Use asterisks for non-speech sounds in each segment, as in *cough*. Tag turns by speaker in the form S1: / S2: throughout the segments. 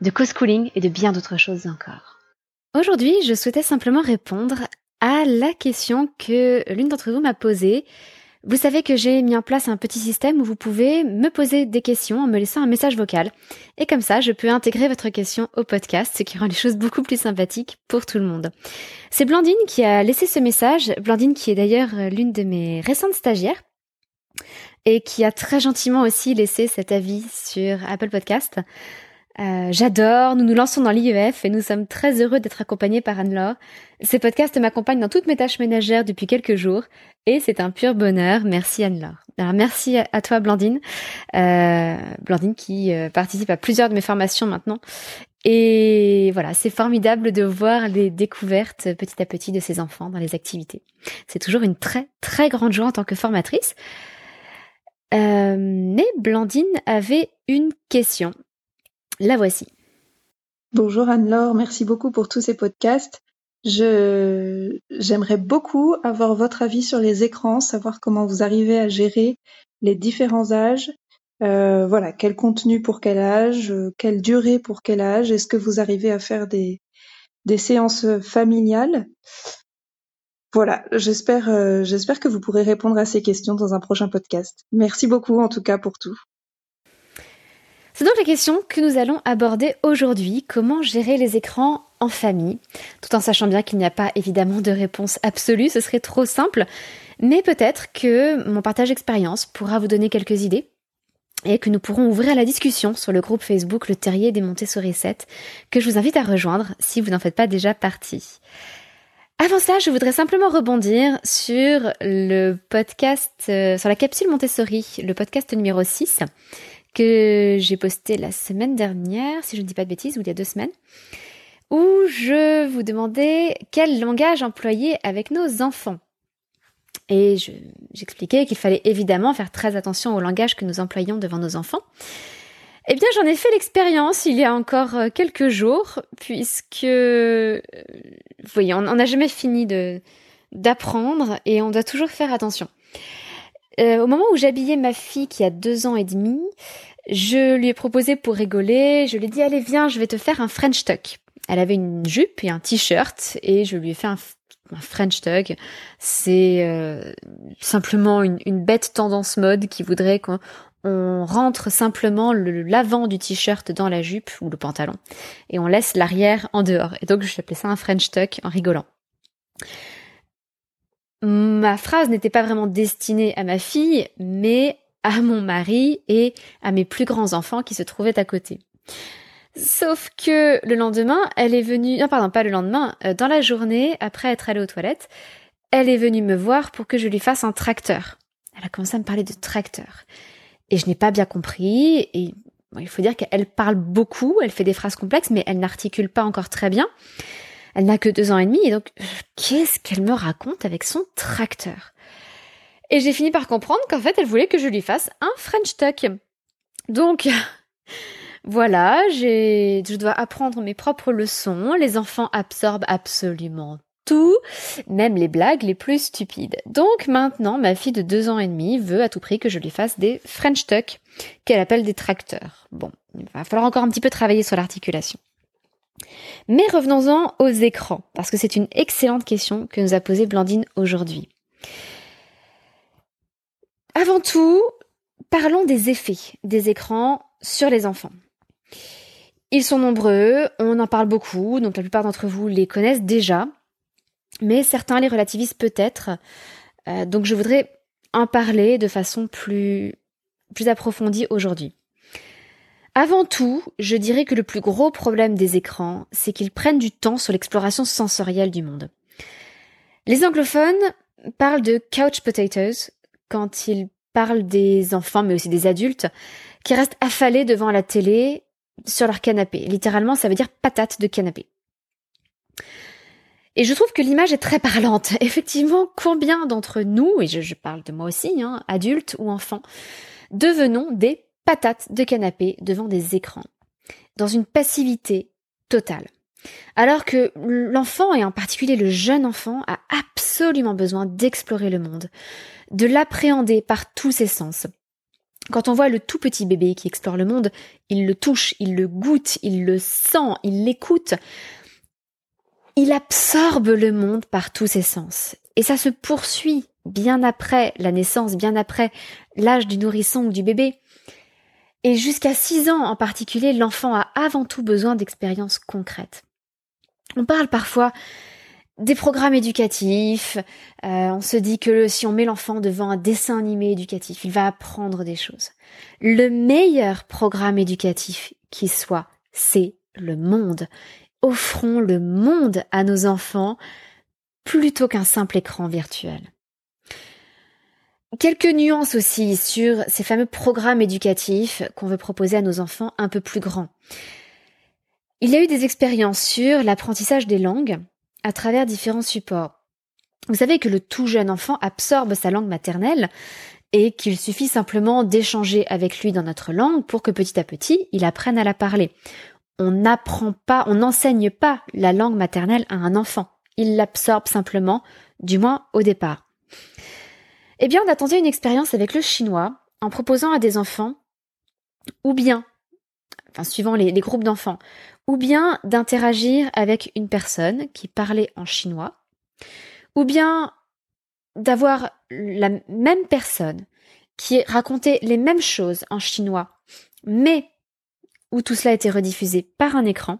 S1: de co-schooling et de bien d'autres choses encore. Aujourd'hui, je souhaitais simplement répondre à la question que l'une d'entre vous m'a posée. Vous savez que j'ai mis en place un petit système où vous pouvez me poser des questions en me laissant un message vocal. Et comme ça, je peux intégrer votre question au podcast, ce qui rend les choses beaucoup plus sympathiques pour tout le monde. C'est Blandine qui a laissé ce message. Blandine qui est d'ailleurs l'une de mes récentes stagiaires et qui a très gentiment aussi laissé cet avis sur Apple Podcast. Euh, j'adore, nous nous lançons dans l'IEF et nous sommes très heureux d'être accompagnés par Anne-Laure. Ces podcasts m'accompagnent dans toutes mes tâches ménagères depuis quelques jours et c'est un pur bonheur. Merci Anne-Laure. Alors merci à toi Blandine, euh, Blandine qui euh, participe à plusieurs de mes formations maintenant. Et voilà, c'est formidable de voir les découvertes petit à petit de ces enfants dans les activités. C'est toujours une très très grande joie en tant que formatrice. Euh, mais Blandine avait une question la voici.
S2: Bonjour Anne-Laure, merci beaucoup pour tous ces podcasts. J'aimerais beaucoup avoir votre avis sur les écrans, savoir comment vous arrivez à gérer les différents âges. Euh, voilà, quel contenu pour quel âge, quelle durée pour quel âge. Est-ce que vous arrivez à faire des, séances familiales? Voilà, euh, j'espère que vous pourrez répondre à ces questions dans un prochain podcast. Merci beaucoup en tout cas pour tout.
S1: C'est donc la question que nous allons aborder aujourd'hui, comment gérer les écrans en famille, tout en sachant bien qu'il n'y a pas évidemment de réponse absolue, ce serait trop simple, mais peut-être que mon partage d'expérience pourra vous donner quelques idées et que nous pourrons ouvrir la discussion sur le groupe Facebook Le Terrier des Montessori 7, que je vous invite à rejoindre si vous n'en faites pas déjà partie. Avant ça, je voudrais simplement rebondir sur le podcast, euh, sur la capsule Montessori, le podcast numéro 6, que j'ai posté la semaine dernière, si je ne dis pas de bêtises, ou il y a deux semaines, où je vous demandais quel langage employer avec nos enfants. Et j'expliquais qu'il fallait évidemment faire très attention au langage que nous employons devant nos enfants. Eh bien, j'en ai fait l'expérience il y a encore euh, quelques jours, puisque, euh, vous voyez, on n'a jamais fini d'apprendre et on doit toujours faire attention. Euh, au moment où j'habillais ma fille qui a deux ans et demi, je lui ai proposé pour rigoler, je lui ai dit allez viens, je vais te faire un French tuck. Elle avait une jupe et un t-shirt et je lui ai fait un, French tuck. C'est euh, simplement une, bête tendance mode qui voudrait qu'on rentre simplement l'avant du t-shirt dans la jupe ou le pantalon et on laisse l'arrière en dehors. Et donc je appelé ça un French tuck en rigolant ma phrase n'était pas vraiment destinée à ma fille, mais à mon mari et à mes plus grands enfants qui se trouvaient à côté. Sauf que le lendemain, elle est venue, non pardon, pas le lendemain, euh, dans la journée, après être allée aux toilettes, elle est venue me voir pour que je lui fasse un tracteur. Elle a commencé à me parler de tracteur. Et je n'ai pas bien compris, et il faut dire qu'elle parle beaucoup, elle fait des phrases complexes, mais elle n'articule pas encore très bien. Elle n'a que deux ans et demi, et donc qu'est-ce qu'elle me raconte avec son tracteur? Et j'ai fini par comprendre qu'en fait, elle voulait que je lui fasse un French tuck. Donc, *laughs* voilà, je dois apprendre mes propres leçons. Les enfants absorbent absolument tout, même les blagues les plus stupides. Donc maintenant, ma fille de deux ans et demi veut à tout prix que je lui fasse des French tuck, qu'elle appelle des tracteurs. Bon, il va falloir encore un petit peu travailler sur l'articulation. Mais revenons-en aux écrans, parce que c'est une excellente question que nous a posée Blandine aujourd'hui. Avant tout, parlons des effets des écrans sur les enfants. Ils sont nombreux, on en parle beaucoup, donc la plupart d'entre vous les connaissent déjà, mais certains les relativisent peut-être, euh, donc je voudrais en parler de façon plus, plus approfondie aujourd'hui. Avant tout, je dirais que le plus gros problème des écrans, c'est qu'ils prennent du temps sur l'exploration sensorielle du monde. Les anglophones parlent de couch potatoes quand ils parlent des enfants, mais aussi des adultes, qui restent affalés devant la télé sur leur canapé. Littéralement, ça veut dire patate de canapé. Et je trouve que l'image est très parlante. *laughs* Effectivement, combien d'entre nous, et je, parle de moi aussi, hein, adultes ou enfants, devenons des patates de canapé devant des écrans, dans une passivité totale. Alors que l'enfant, et en particulier le jeune enfant, a absolument besoin d'explorer le monde, de l'appréhender par tous ses sens. Quand on voit le tout petit bébé qui explore le monde, il le touche, il le goûte, il le sent, il l'écoute. Il absorbe le monde par tous ses sens. Et ça se poursuit bien après la naissance, bien après l'âge du nourrisson ou du bébé. Et jusqu'à 6 ans en particulier, l'enfant a avant tout besoin d'expériences concrètes. On parle parfois des programmes éducatifs. Euh, on se dit que si on met l'enfant devant un dessin animé éducatif, il va apprendre des choses. Le meilleur programme éducatif qui soit, c'est le monde. Offrons le monde à nos enfants plutôt qu'un simple écran virtuel. Quelques nuances aussi sur ces fameux programmes éducatifs qu'on veut proposer à nos enfants un peu plus grands. Il y a eu des expériences sur l'apprentissage des langues à travers différents supports. Vous savez que le tout jeune enfant absorbe sa langue maternelle et qu'il suffit simplement d'échanger avec lui dans notre langue pour que petit à petit il apprenne à la parler. On n'apprend pas, on n'enseigne pas la langue maternelle à un enfant. Il l'absorbe simplement, du moins au départ. Eh bien, on a tenté une expérience avec le chinois en proposant à des enfants, ou bien, enfin suivant les, groupes d'enfants, ou bien d'interagir avec une personne qui parlait en chinois, ou bien d'avoir la même personne qui racontait les mêmes choses en chinois, mais où tout cela était rediffusé par un écran,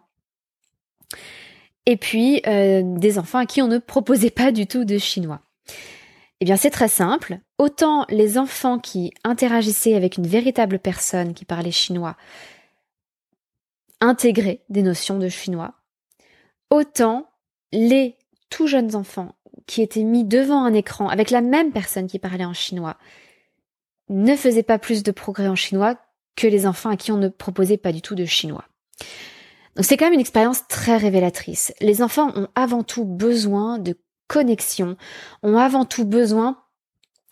S1: et puis euh, des enfants à qui on ne proposait pas du tout de chinois. Eh bien, c'est très simple. Autant les enfants qui interagissaient avec une véritable personne qui parlait chinois intégraient des notions de chinois, autant les tout jeunes enfants qui étaient mis devant un écran avec la même personne qui parlait en chinois ne faisaient pas plus de progrès en chinois que les enfants à qui on ne proposait pas du tout de chinois. Donc c'est quand même une expérience très révélatrice. Les enfants ont avant tout besoin de connexion, ont avant tout besoin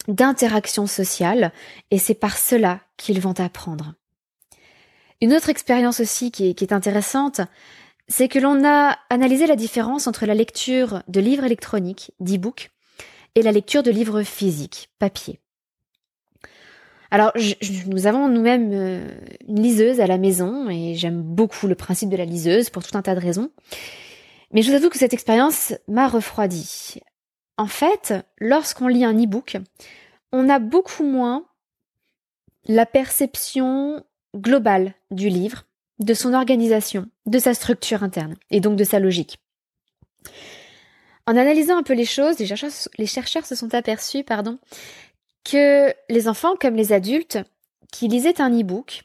S1: d'interaction sociale, et c'est par cela qu'ils vont apprendre. Une autre expérience aussi qui est, intéressante, c'est que l'on a analysé la différence entre la lecture de livres électroniques, d'e-books, et la lecture de livres physiques, papier. Alors, nous avons nous-mêmes euh, une liseuse à la maison et j'aime beaucoup le principe de la liseuse pour tout un tas de raisons. Mais je vous avoue que cette expérience m'a refroidi. En fait, lorsqu'on lit un e-book, on a beaucoup moins la perception global du livre, de son organisation, de sa structure interne et donc de sa logique. En analysant un peu les choses, les chercheurs, se sont aperçus pardon, que les enfants comme les adultes qui lisaient un e-book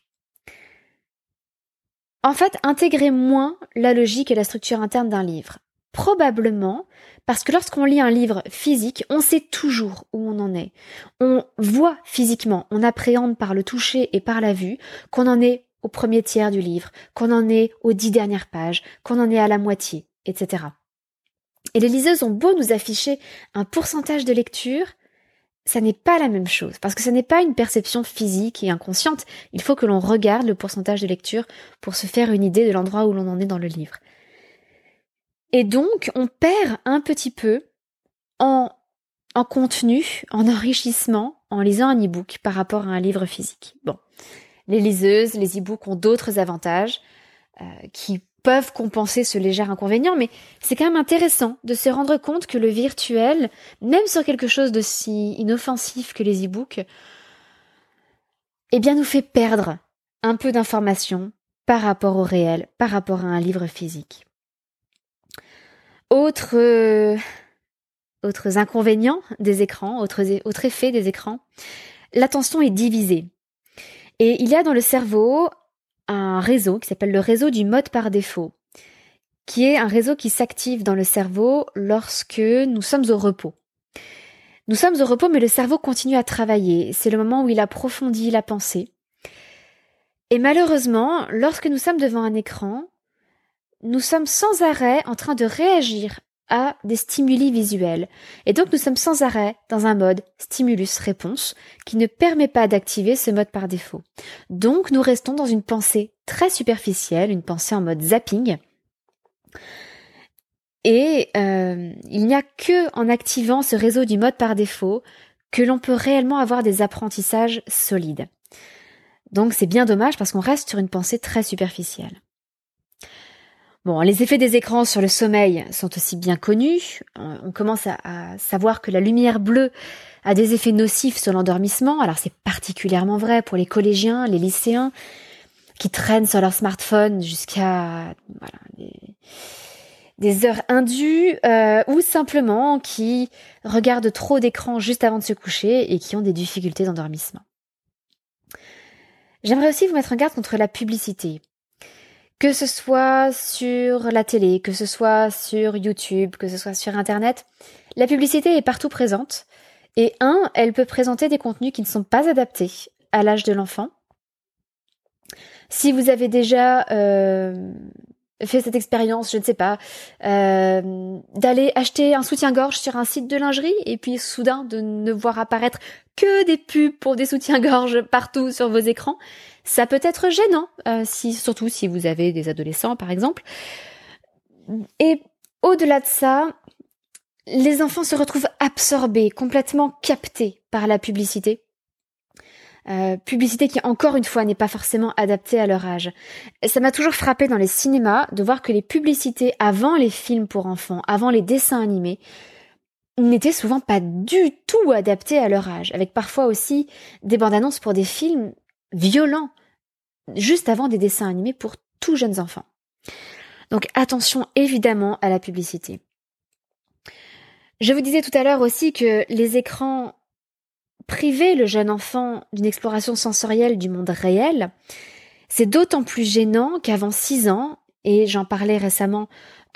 S1: en fait intégraient moins la logique et la structure interne d'un livre. Probablement parce que lorsqu'on lit un livre physique, on sait toujours où on en est. On voit physiquement, on appréhende par le toucher et par la vue qu'on en est au premier tiers du livre, qu'on en est aux dix dernières pages, qu'on en est à la moitié, etc. Et les liseuses ont beau nous afficher un pourcentage de lecture, ça n'est pas la même chose, parce que ce n'est pas une perception physique et inconsciente, il faut que l'on regarde le pourcentage de lecture pour se faire une idée de l'endroit où l'on en est dans le livre. Et donc, on perd un petit peu en, en contenu, en enrichissement, en lisant un e-book par rapport à un livre physique. Bon, les liseuses, les e-books ont d'autres avantages euh, qui peuvent compenser ce léger inconvénient, mais c'est quand même intéressant de se rendre compte que le virtuel, même sur quelque chose de si inoffensif que les e-books, eh bien nous fait perdre un peu d'informations par rapport au réel, par rapport à un livre physique. Autre, autres inconvénients des écrans, autres, autres effets des écrans, l'attention est divisée. Et il y a dans le cerveau un réseau qui s'appelle le réseau du mode par défaut, qui est un réseau qui s'active dans le cerveau lorsque nous sommes au repos. Nous sommes au repos, mais le cerveau continue à travailler. C'est le moment où il approfondit la pensée. Et malheureusement, lorsque nous sommes devant un écran, nous sommes sans arrêt en train de réagir des stimuli visuels. Et donc nous sommes sans arrêt dans un mode stimulus-réponse qui ne permet pas d'activer ce mode par défaut. Donc nous restons dans une pensée très superficielle, une pensée en mode zapping. Et euh, il n'y a que en activant ce réseau du mode par défaut que l'on peut réellement avoir des apprentissages solides. Donc c'est bien dommage parce qu'on reste sur une pensée très superficielle. Bon, les effets des écrans sur le sommeil sont aussi bien connus. On commence à, savoir que la lumière bleue a des effets nocifs sur l'endormissement. Alors c'est particulièrement vrai pour les collégiens, les lycéens, qui traînent sur leur smartphone jusqu'à des, heures indues, euh, ou simplement qui regardent trop d'écrans juste avant de se coucher et qui ont des difficultés d'endormissement. J'aimerais aussi vous mettre en garde contre la publicité. Que ce soit sur la télé, que ce soit sur YouTube, que ce soit sur Internet, la publicité est partout présente. Et un, elle peut présenter des contenus qui ne sont pas adaptés à l'âge de l'enfant. Si vous avez déjà euh, fait cette expérience, je ne sais pas, euh, d'aller acheter un soutien-gorge sur un site de lingerie et puis soudain de ne voir apparaître que des pubs pour des soutiens-gorge partout sur vos écrans, ça peut être gênant, euh, surtout si vous avez des adolescents par exemple. Et au-delà de ça, les enfants se retrouvent absorbés, complètement captés par la publicité. Euh, publicité qui encore une fois n'est pas forcément adaptée à leur âge. Ça m'a toujours frappé dans les cinémas de voir que les publicités avant les films pour enfants, avant les dessins animés, n'étaient souvent pas du tout adaptées à leur âge, avec parfois aussi des bandes annonces pour des films violent, juste avant des dessins animés pour tout jeunes enfants. Donc attention évidemment à la publicité. Je vous disais tout à l'heure aussi que les écrans privaient le jeune enfant d'une exploration sensorielle du monde réel. C'est d'autant plus gênant qu'avant 6 ans, et j'en parlais récemment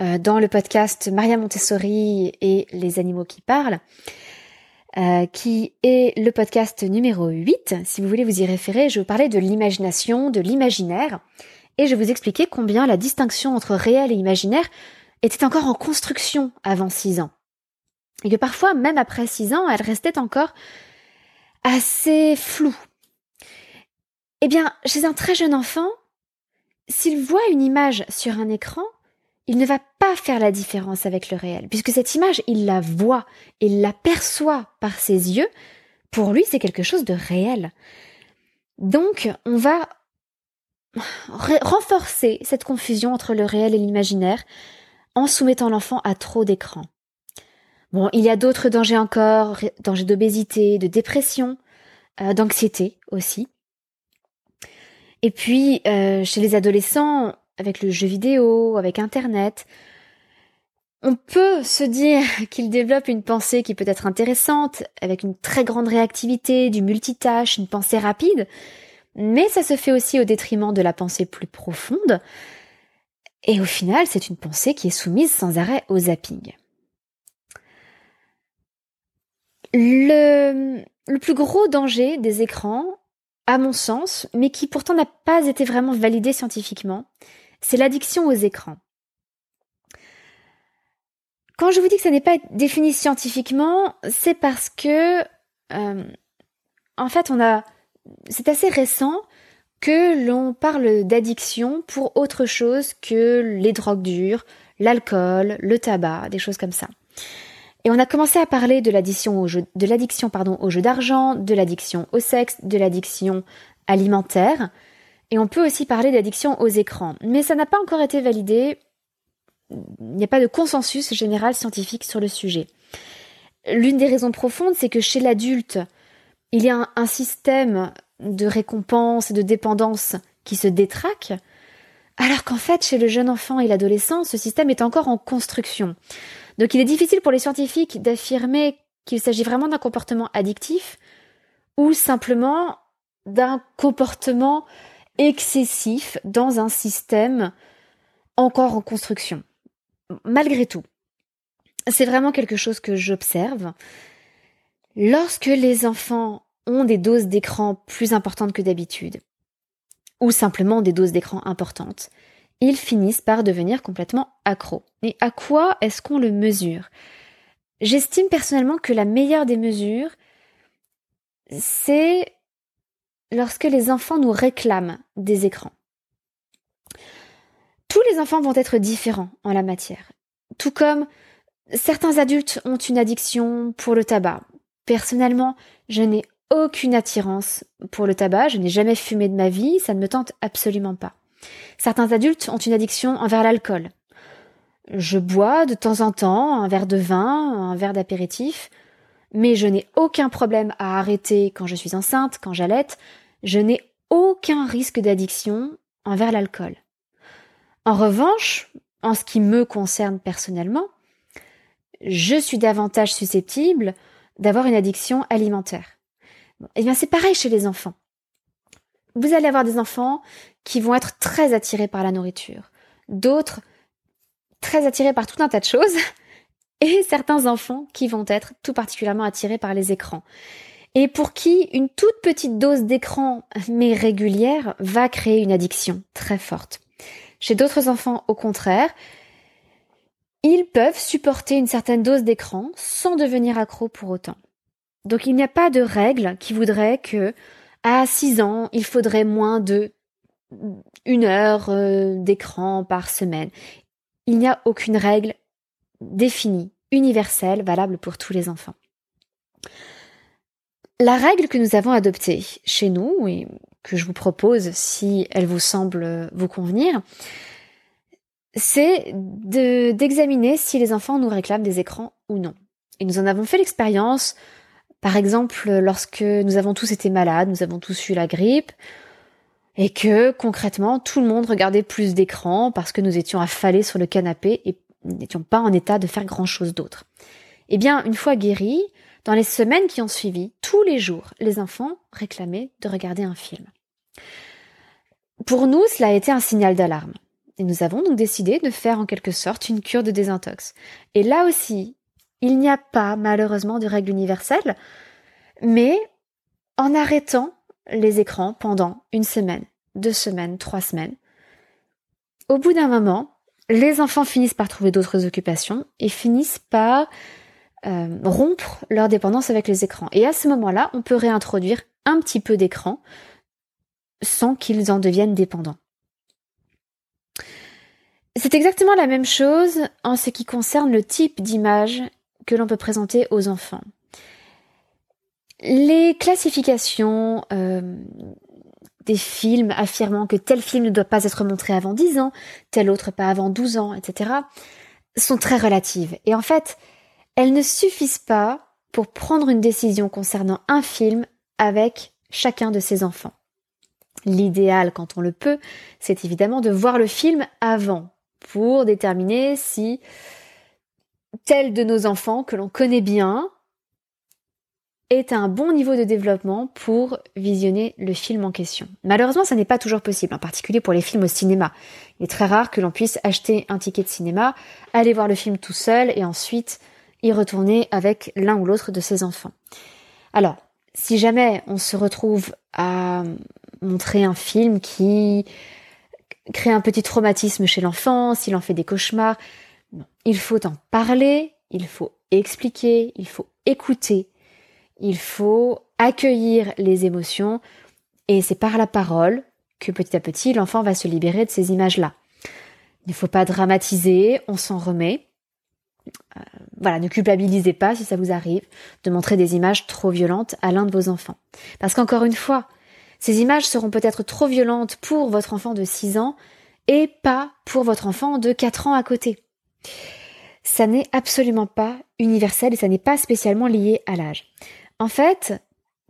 S1: euh, dans le podcast Maria Montessori et les animaux qui parlent, euh, qui est le podcast numéro 8. Si vous voulez vous y référer, je vous parlais de l'imagination, de l'imaginaire, et je vous expliquais combien la distinction entre réel et imaginaire était encore en construction avant 6 ans. Et que parfois, même après 6 ans, elle restait encore assez floue. Eh bien, chez un très jeune enfant, s'il voit une image sur un écran, il ne va pas faire la différence avec le réel, puisque cette image, il la voit, il la perçoit par ses yeux, pour lui c'est quelque chose de réel. Donc on va renforcer cette confusion entre le réel et l'imaginaire en soumettant l'enfant à trop d'écran. Bon, il y a d'autres dangers encore, dangers d'obésité, de dépression, euh, d'anxiété aussi. Et puis, euh, chez les adolescents, avec le jeu vidéo, avec Internet. On peut se dire *laughs* qu'il développe une pensée qui peut être intéressante, avec une très grande réactivité, du multitâche, une pensée rapide, mais ça se fait aussi au détriment de la pensée plus profonde, et au final, c'est une pensée qui est soumise sans arrêt au zapping. Le, le plus gros danger des écrans, à mon sens, mais qui pourtant n'a pas été vraiment validé scientifiquement, c'est l'addiction aux écrans. Quand je vous dis que ça n'est pas défini scientifiquement, c'est parce que, euh, en fait, on a, c'est assez récent que l'on parle d'addiction pour autre chose que les drogues dures, l'alcool, le tabac, des choses comme ça. Et on a commencé à parler de l'addiction au jeu, d'argent, de l'addiction au sexe, de l'addiction alimentaire. Et on peut aussi parler d'addiction aux écrans. Mais ça n'a pas encore été validé. Il n'y a pas de consensus général scientifique sur le sujet. L'une des raisons profondes, c'est que chez l'adulte, il y a un, système de récompense et de dépendance qui se détraque, alors qu'en fait, chez le jeune enfant et l'adolescent, ce système est encore en construction. Donc il est difficile pour les scientifiques d'affirmer qu'il s'agit vraiment d'un comportement addictif ou simplement d'un comportement excessif dans un système encore en construction. Malgré tout, c'est vraiment quelque chose que j'observe. Lorsque les enfants ont des doses d'écran plus importantes que d'habitude, ou simplement des doses d'écran importantes, ils finissent par devenir complètement accros. Et à quoi est-ce qu'on le mesure? J'estime personnellement que la meilleure des mesures, c'est lorsque les enfants nous réclament des écrans. Tous les enfants vont être différents en la matière. Tout comme certains adultes ont une addiction pour le tabac. Personnellement, je n'ai aucune attirance pour le tabac, je n'ai jamais fumé de ma vie, ça ne me tente absolument pas. Certains adultes ont une addiction envers l'alcool. Je bois de temps en temps un verre de vin, un verre d'apéritif, mais je n'ai aucun problème à arrêter quand je suis enceinte, quand j'allaite, je n'ai aucun risque d'addiction envers l'alcool. En revanche, en ce qui me concerne personnellement, je suis davantage susceptible d'avoir une addiction alimentaire. Eh bien, c'est pareil chez les enfants. Vous allez avoir des enfants qui vont être très attirés par la nourriture, d'autres très attirés par tout un tas de choses, et certains enfants qui vont être tout particulièrement attirés par les écrans. Et pour qui une toute petite dose d'écran, mais régulière, va créer une addiction très forte. Chez d'autres enfants, au contraire, ils peuvent supporter une certaine dose d'écran sans devenir accro pour autant. Donc il n'y a pas de règle qui voudrait que à 6 ans, il faudrait moins de une heure euh, d'écran par semaine. Il n'y a aucune règle définie, universelle, valable pour tous les enfants. La règle que nous avons adoptée chez nous et que je vous propose si elle vous semble vous convenir, c'est d'examiner si les enfants nous réclament des écrans ou non. Et nous en avons fait l'expérience par exemple, lorsque nous avons tous été malades, nous avons tous eu la grippe, et que concrètement tout le monde regardait plus d'écran parce que nous étions affalés sur le canapé et n'étions pas en état de faire grand chose d'autre. Eh bien, une fois guéris, dans les semaines qui ont suivi, tous les jours, les enfants réclamaient de regarder un film. Pour nous, cela a été un signal d'alarme. Et nous avons donc décidé de faire en quelque sorte une cure de désintox. Et là aussi, il n'y a pas malheureusement de règle universelle, mais en arrêtant les écrans pendant une semaine, deux semaines, trois semaines, au bout d'un moment, les enfants finissent par trouver d'autres occupations et finissent par euh, rompre leur dépendance avec les écrans. Et à ce moment-là, on peut réintroduire un petit peu d'écran sans qu'ils en deviennent dépendants. C'est exactement la même chose en ce qui concerne le type d'image que l'on peut présenter aux enfants. Les classifications euh, des films affirmant que tel film ne doit pas être montré avant 10 ans, tel autre pas avant 12 ans, etc., sont très relatives. Et en fait, elles ne suffisent pas pour prendre une décision concernant un film avec chacun de ses enfants. L'idéal, quand on le peut, c'est évidemment de voir le film avant pour déterminer si tel de nos enfants que l'on connaît bien est un bon niveau de développement pour visionner le film en question. Malheureusement, ça n'est pas toujours possible, en particulier pour les films au cinéma. Il est très rare que l'on puisse acheter un ticket de cinéma, aller voir le film tout seul et ensuite y retourner avec l'un ou l'autre de ses enfants. Alors, si jamais on se retrouve à montrer un film qui crée un petit traumatisme chez l'enfant, s'il en fait des cauchemars, il faut en parler, il faut expliquer, il faut écouter, il faut accueillir les émotions et c'est par la parole que petit à petit l'enfant va se libérer de ces images-là. Il ne faut pas dramatiser, on s'en remet. Euh, voilà, ne culpabilisez pas si ça vous arrive de montrer des images trop violentes à l'un de vos enfants. Parce qu'encore une fois, ces images seront peut-être trop violentes pour votre enfant de 6 ans et pas pour votre enfant de 4 ans à côté ça n'est absolument pas universel et ça n'est pas spécialement lié à l'âge. En fait,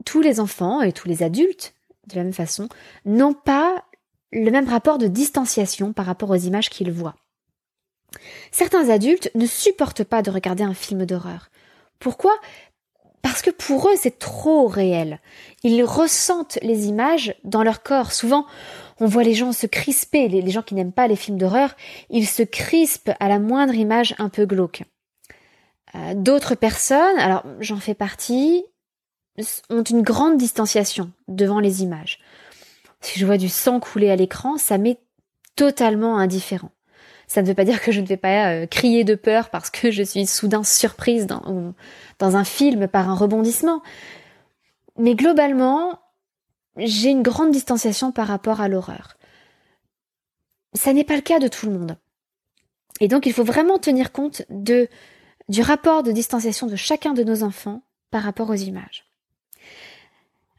S1: tous les enfants et tous les adultes, de la même façon, n'ont pas le même rapport de distanciation par rapport aux images qu'ils voient. Certains adultes ne supportent pas de regarder un film d'horreur. Pourquoi? Parce que pour eux, c'est trop réel. Ils ressentent les images dans leur corps. Souvent, on voit les gens se crisper, les, gens qui n'aiment pas les films d'horreur, ils se crispent à la moindre image un peu glauque. Euh, d'autres personnes, alors j'en fais partie, ont une grande distanciation devant les images. Si je vois du sang couler à l'écran, ça m'est totalement indifférent. Ça ne veut pas dire que je ne vais pas euh, crier de peur parce que je suis soudain surprise dans, dans un film par un rebondissement. Mais globalement, j'ai une grande distanciation par rapport à l'horreur. Ça n'est pas le cas de tout le monde. Et donc il faut vraiment tenir compte de, du rapport de distanciation de chacun de nos enfants par rapport aux images.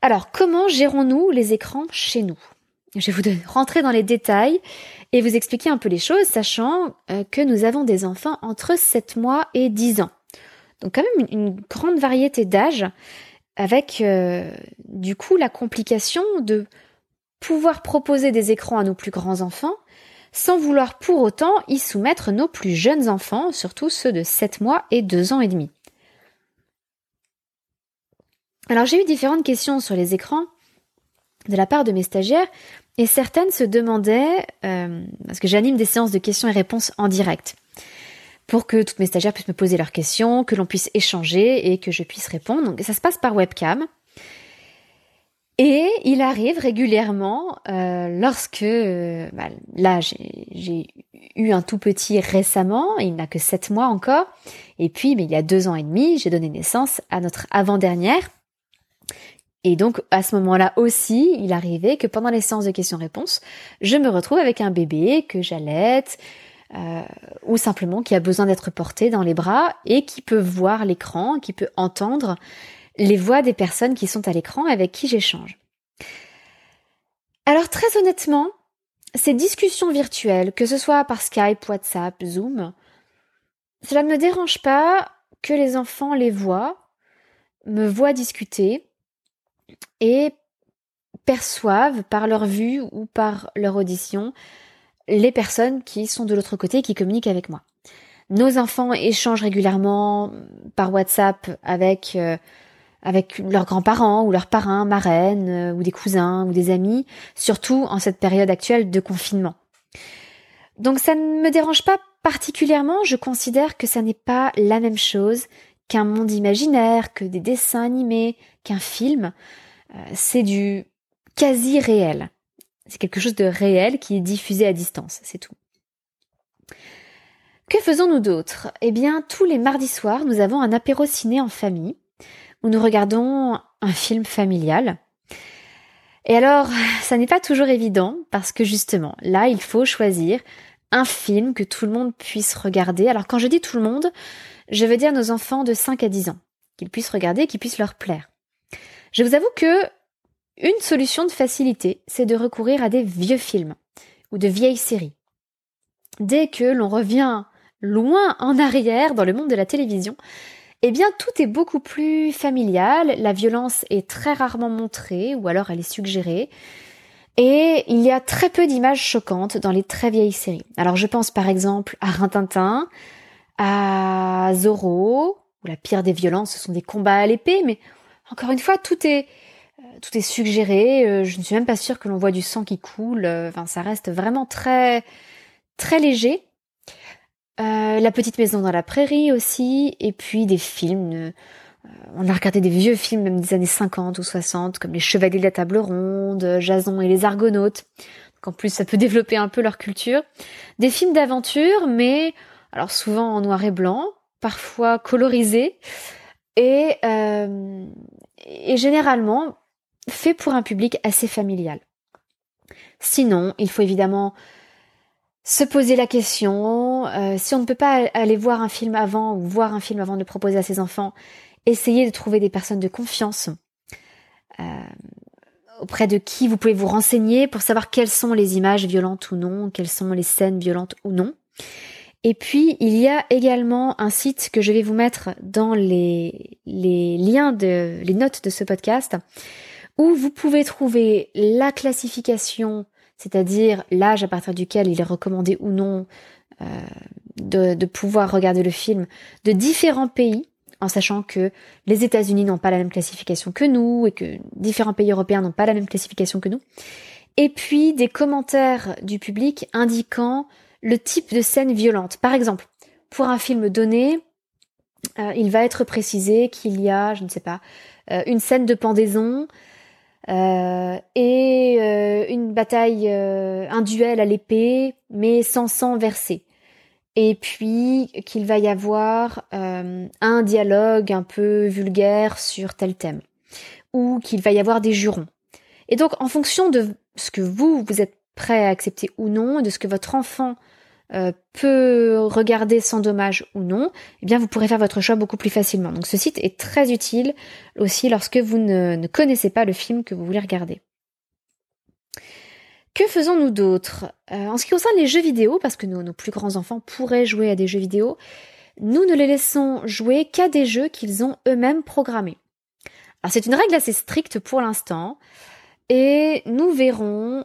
S1: Alors, comment gérons-nous les écrans chez nous? Je vais vous rentrer dans les détails et vous expliquer un peu les choses, sachant euh, que nous avons des enfants entre 7 mois et 10 ans. Donc quand même une, grande variété d'âges, avec euh, du coup la complication de pouvoir proposer des écrans à nos plus grands enfants, sans vouloir pour autant y soumettre nos plus jeunes enfants, surtout ceux de 7 mois et 2 ans et demi. Alors j'ai eu différentes questions sur les écrans de la part de mes stagiaires et certaines se demandaient, euh, parce que j'anime des séances de questions et réponses en direct, pour que toutes mes stagiaires puissent me poser leurs questions, que l'on puisse échanger et que je puisse répondre. Donc ça se passe par webcam. Et il arrive régulièrement, euh, lorsque, euh, bah, là j'ai eu un tout petit récemment, il n'a que sept mois encore, et puis mais il y a deux ans et demi, j'ai donné naissance à notre avant-dernière, et donc, à ce moment-là aussi, il arrivait que pendant les séances de questions-réponses, je me retrouve avec un bébé que j'allaite, euh, ou simplement qui a besoin d'être porté dans les bras et qui peut voir l'écran, qui peut entendre les voix des personnes qui sont à l'écran avec qui j'échange. Alors très honnêtement, ces discussions virtuelles, que ce soit par Skype, WhatsApp, Zoom, cela ne me dérange pas que les enfants les voient, me voient discuter, et perçoivent par leur vue ou par leur audition les personnes qui sont de l'autre côté et qui communiquent avec moi. Nos enfants échangent régulièrement par WhatsApp avec euh, leurs grands-parents ou leurs parrains, marraines euh, ou des cousins ou des amis, surtout en cette période actuelle de confinement. Donc ça ne me dérange pas particulièrement, je considère que ça n'est pas la même chose qu'un monde imaginaire, que des dessins animés, qu'un film. Euh, c'est du quasi réel. C'est quelque chose de réel qui est diffusé à distance, c'est tout. Que faisons-nous d'autre? Eh bien, tous les mardis soirs, nous avons un apéro ciné en famille, où nous regardons un film familial. Et alors, ça n'est pas toujours évident, parce que justement, là, il faut choisir un film que tout le monde puisse regarder. Alors quand je dis tout le monde, je veux dire nos enfants de 5 à 10 ans, qu'ils puissent regarder qu'ils puissent leur plaire. Je vous avoue que une solution de facilité, c'est de recourir à des vieux films ou de vieilles séries. Dès que l'on revient loin en arrière dans le monde de la télévision, eh bien tout est beaucoup plus familial, la violence est très rarement montrée ou alors elle est suggérée. Et il y a très peu d'images choquantes dans les très vieilles séries. Alors je pense par exemple à Rintintin, à Zorro, où la pire des violences, ce sont des combats à l'épée, mais encore une fois, tout est, euh, tout est suggéré. Euh, je ne suis même pas sûre que l'on voit du sang qui coule. Euh, enfin, ça reste vraiment très, très léger. la petite maison dans la prairie aussi, et puis des films. on a regardé des vieux films, même des années 50 ou 60, comme Les Chevaliers de la Table Ronde, Jason et les Argonautes. Donc en plus, ça peut développer un peu leur culture. Des films d'aventure, mais alors souvent en noir et blanc, parfois colorisés, et, euh, et généralement fait pour un public assez familial. Sinon, il faut évidemment se poser la question, euh, si on ne peut pas aller voir un film avant ou voir un film avant de proposer à ses enfants, essayez de trouver des personnes de confiance euh, auprès de qui vous pouvez vous renseigner pour savoir quelles sont les images violentes ou non, quelles sont les scènes violentes ou non. Et puis, il y a également un site que je vais vous mettre dans les, liens de, les notes de ce podcast, où vous pouvez trouver la classification, c'est-à-dire l'âge à partir duquel il est recommandé ou non euh, de, de pouvoir regarder le film de différents pays, en sachant que les États-Unis n'ont pas la même classification que nous et que différents pays européens n'ont pas la même classification que nous. Et puis des commentaires du public indiquant le type de scène violente. Par exemple, pour un film donné, euh, il va être précisé qu'il y a, je ne sais pas, euh, une scène de pendaison euh, et une bataille, un duel à l'épée, mais sans sang versé. Et puis qu'il va y avoir un dialogue un peu vulgaire sur tel thème, ou qu'il va y avoir des jurons. Et donc en fonction de ce que vous, vous êtes prêt à accepter ou non, de ce que votre enfant euh, peut regarder sans dommage ou non, eh bien vous pourrez faire votre choix beaucoup plus facilement. Donc ce site est très utile aussi lorsque vous ne, connaissez pas le film que vous voulez regarder. Que faisons-nous d'autre? Euh, En ce qui concerne les jeux vidéo, parce que nos, plus grands enfants pourraient jouer à des jeux vidéo, nous ne les laissons jouer qu'à des jeux qu'ils ont eux-mêmes programmés. Alors c'est une règle assez stricte pour l'instant, et nous verrons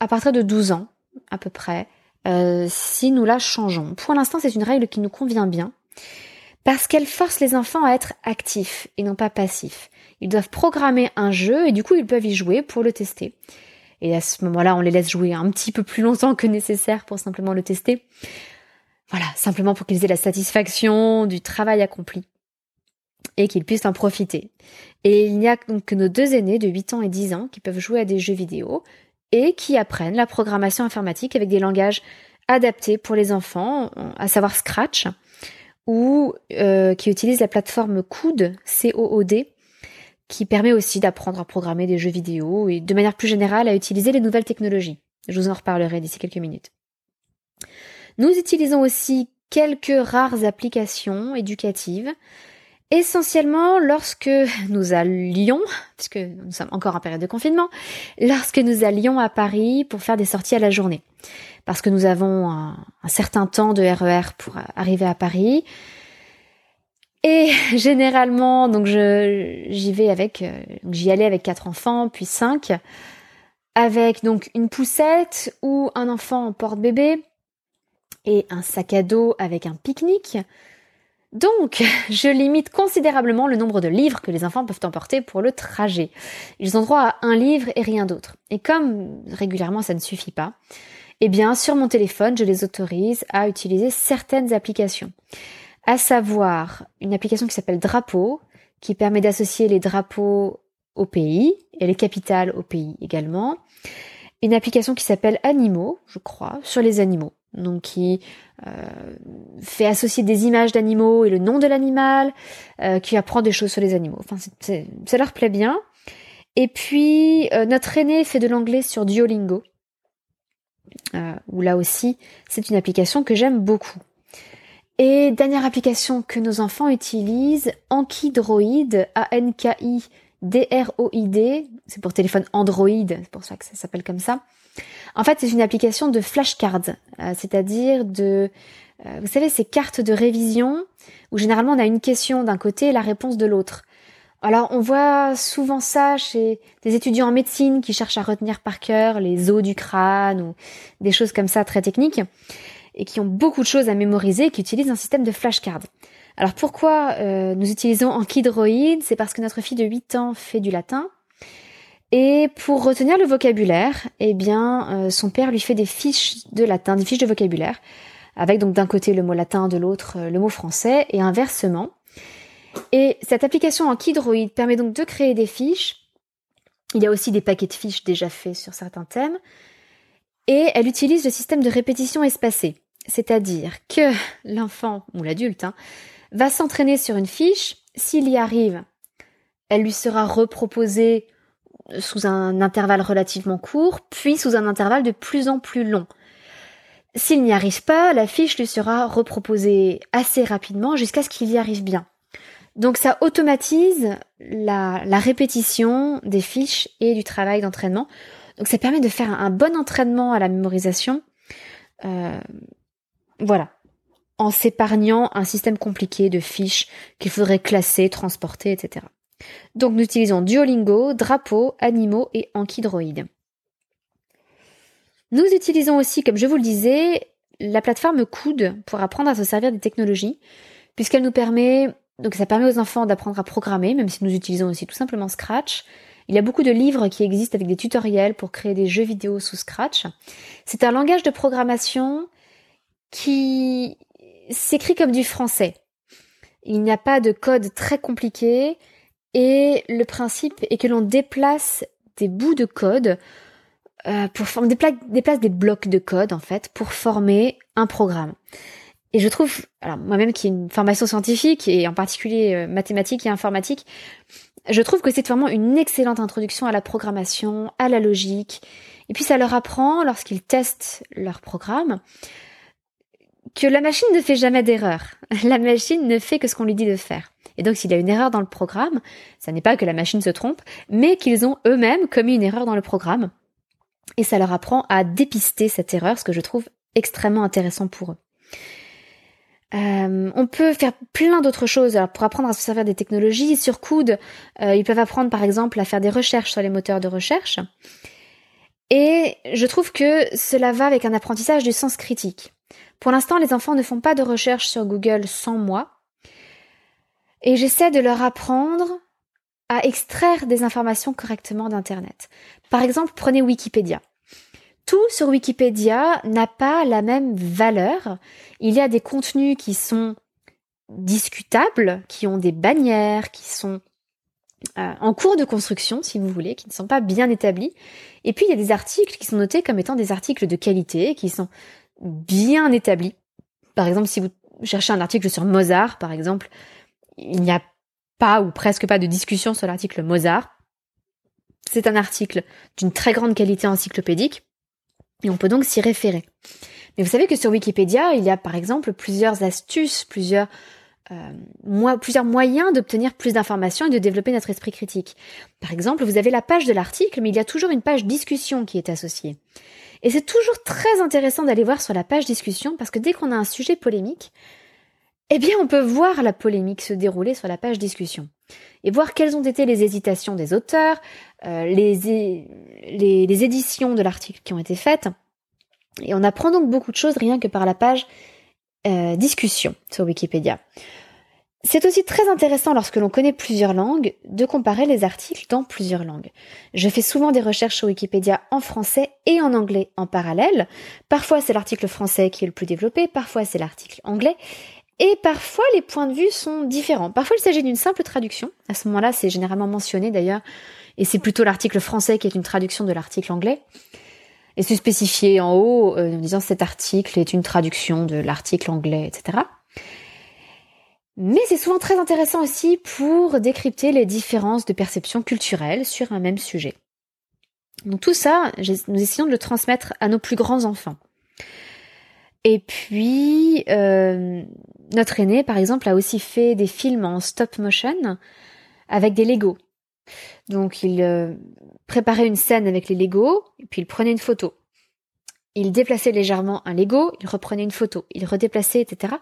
S1: à partir de 12 ans à peu près euh, si nous la changeons. Pour l'instant, c'est une règle qui nous convient bien parce qu'elle force les enfants à être actifs et non pas passifs. Ils doivent programmer un jeu et du coup ils peuvent y jouer pour le tester. Et à ce moment-là, on les laisse jouer un petit peu plus longtemps que nécessaire pour simplement le tester. Voilà, simplement pour qu'ils aient la satisfaction du travail accompli et qu'ils puissent en profiter. Et il n'y a que nos deux aînés de 8 ans et 10 ans qui peuvent jouer à des jeux vidéo, et qui apprennent la programmation informatique avec des langages adaptés pour les enfants, à savoir Scratch, ou euh, qui utilisent la plateforme COOD, C-O-O-D, qui permet aussi d'apprendre à programmer des jeux vidéo et de manière plus générale à utiliser les nouvelles technologies. Je vous en reparlerai d'ici quelques minutes. Nous utilisons aussi quelques rares applications éducatives essentiellement lorsque nous allions, puisque nous sommes encore en période de confinement, lorsque nous allions à Paris pour faire des sorties à la journée. Parce que nous avons un, certain temps de RER e pour arriver à Paris. Et généralement, donc j'y euh, j'y allais avec quatre enfants, puis cinq, avec donc une poussette ou un enfant en porte-bébé et un sac à dos avec un pique-nique donc, *laughs* je limite considérablement le nombre de livres que les enfants peuvent emporter pour le trajet. Ils ont droit à un livre et rien d'autre. Et comme régulièrement ça ne suffit pas, eh bien, sur mon téléphone, je les autorise à utiliser certaines applications. À savoir, une application qui s'appelle Drapeau, qui permet d'associer les drapeaux au pays et les capitales au pays également. Une application qui s'appelle Animaux, je crois, sur les animaux donc qui euh, fait associer des images d'animaux et le nom de l'animal, euh, qui apprend des choses sur les animaux. Enfin, ça leur plaît bien. Et puis euh, notre aîné fait de l'anglais sur Duolingo, où là aussi c'est une application que j'aime beaucoup. Et dernière application que nos enfants utilisent, Ankydroid, A-N-K-I D-R-O-I-D, c'est pour téléphone Android, c'est pour ça que ça s'appelle comme ça. En fait, c'est une application de flashcards, euh, c'est-à-dire de, euh, vous savez, ces cartes de révision où généralement on a une question d'un côté et la réponse de l'autre. Alors on voit souvent ça chez des étudiants en médecine qui cherchent à retenir par cœur les os du crâne ou des choses comme ça très techniques et qui ont beaucoup de choses à mémoriser et qui utilisent un système de flashcards. Alors pourquoi euh, nous utilisons Ankydroid C'est parce que notre fille de 8 ans fait du latin et pour retenir le vocabulaire, eh bien, euh, son père lui fait des fiches de latin, des fiches de vocabulaire, avec donc d'un côté le mot latin, de l'autre euh, le mot français, et inversement. Et cette application en Kidroid permet donc de créer des fiches. Il y a aussi des paquets de fiches déjà faits sur certains thèmes. Et elle utilise le système de répétition espacée. C'est-à-dire que *laughs* l'enfant, ou l'adulte, hein, va s'entraîner sur une fiche. S'il y arrive, elle lui sera reproposée sous un intervalle relativement court, puis sous un intervalle de plus en plus long. S'il n'y arrive pas, la fiche lui sera reproposée assez rapidement jusqu'à ce qu'il y arrive bien. Donc ça automatise la, répétition des fiches et du travail d'entraînement. Donc ça permet de faire un, bon entraînement à la mémorisation. Euh, voilà. En s'épargnant un système compliqué de fiches qu'il faudrait classer, transporter, etc. Donc nous utilisons Duolingo, Drapeau, Animaux et Ankydroid. Nous utilisons aussi, comme je vous le disais, la plateforme Coude pour apprendre à se servir des technologies, puisqu'elle nous permet, donc ça permet aux enfants d'apprendre à programmer, même si nous utilisons aussi tout simplement Scratch. Il y a beaucoup de livres qui existent avec des tutoriels pour créer des jeux vidéo sous Scratch. C'est un langage de programmation qui s'écrit comme du français. Il n'y a pas de code très compliqué, et le principe est que l'on déplace des bouts de code euh, déplace des blocs de code en fait pour former un programme. Et je trouve, alors moi-même qui ai une formation scientifique et en particulier euh, mathématiques et informatique, je trouve que c'est vraiment une excellente introduction à la programmation, à la logique. Et puis ça leur apprend, lorsqu'ils testent leur programme, que la machine ne fait jamais d'erreur. *laughs* La machine ne fait que ce qu'on lui dit de faire. Et donc s'il y a une erreur dans le programme, ça n'est pas que la machine se trompe, mais qu'ils ont eux-mêmes commis une erreur dans le programme. Et ça leur apprend à dépister cette erreur, ce que je trouve extrêmement intéressant pour eux. Euh, on peut faire plein d'autres choses pour apprendre à se servir des technologies. Sur Coude, euh, ils peuvent apprendre par exemple à faire des recherches sur les moteurs de recherche. Et je trouve que cela va avec un apprentissage du sens critique. Pour l'instant, les enfants ne font pas de recherche sur Google sans moi. Et j'essaie de leur apprendre à extraire des informations correctement d'Internet. Par exemple, prenez Wikipédia. Tout sur Wikipédia n'a pas la même valeur. Il y a des contenus qui sont discutables, qui ont des bannières, qui sont euh, en cours de construction, si vous voulez, qui ne sont pas bien établis. Et puis, il y a des articles qui sont notés comme étant des articles de qualité, qui sont bien établis. Par exemple, si vous cherchez un article sur Mozart, par exemple, il n'y a pas ou presque pas de discussion sur l'article Mozart. C'est un article d'une très grande qualité encyclopédique et on peut donc s'y référer. Mais vous savez que sur Wikipédia, il y a par exemple plusieurs astuces, plusieurs, euh, plusieurs moyens d'obtenir plus d'informations et de développer notre esprit critique. Par exemple, vous avez la page de l'article, mais il y a toujours une page discussion qui est associée. Et c'est toujours très intéressant d'aller voir sur la page discussion parce que dès qu'on a un sujet polémique, eh bien, on peut voir la polémique se dérouler sur la page discussion et voir quelles ont été les hésitations des auteurs, euh, les, éditions de l'article qui ont été faites. Et on apprend donc beaucoup de choses rien que par la page euh, discussion sur Wikipédia. C'est aussi très intéressant lorsque l'on connaît plusieurs langues de comparer les articles dans plusieurs langues. Je fais souvent des recherches sur Wikipédia en français et en anglais en parallèle. Parfois c'est l'article français qui est le plus développé, parfois c'est l'article anglais. Et parfois, les points de vue sont différents. Parfois, il s'agit d'une simple traduction. À ce moment-là, c'est généralement mentionné d'ailleurs. Et c'est plutôt l'article français qui est une traduction de l'article anglais. Et c'est spécifié en haut euh, en disant cet article est une traduction de l'article anglais, etc. Mais c'est souvent très intéressant aussi pour décrypter les différences de perception culturelle sur un même sujet. Donc tout ça, nous essayons de le transmettre à nos plus grands enfants. Et puis, euh, notre aîné, par exemple, a aussi fait des films en stop motion avec des Legos. Donc, il euh, préparait une scène avec les Legos, puis il prenait une photo. Il déplaçait légèrement un Lego, il reprenait une photo, il redéplaçait, etc.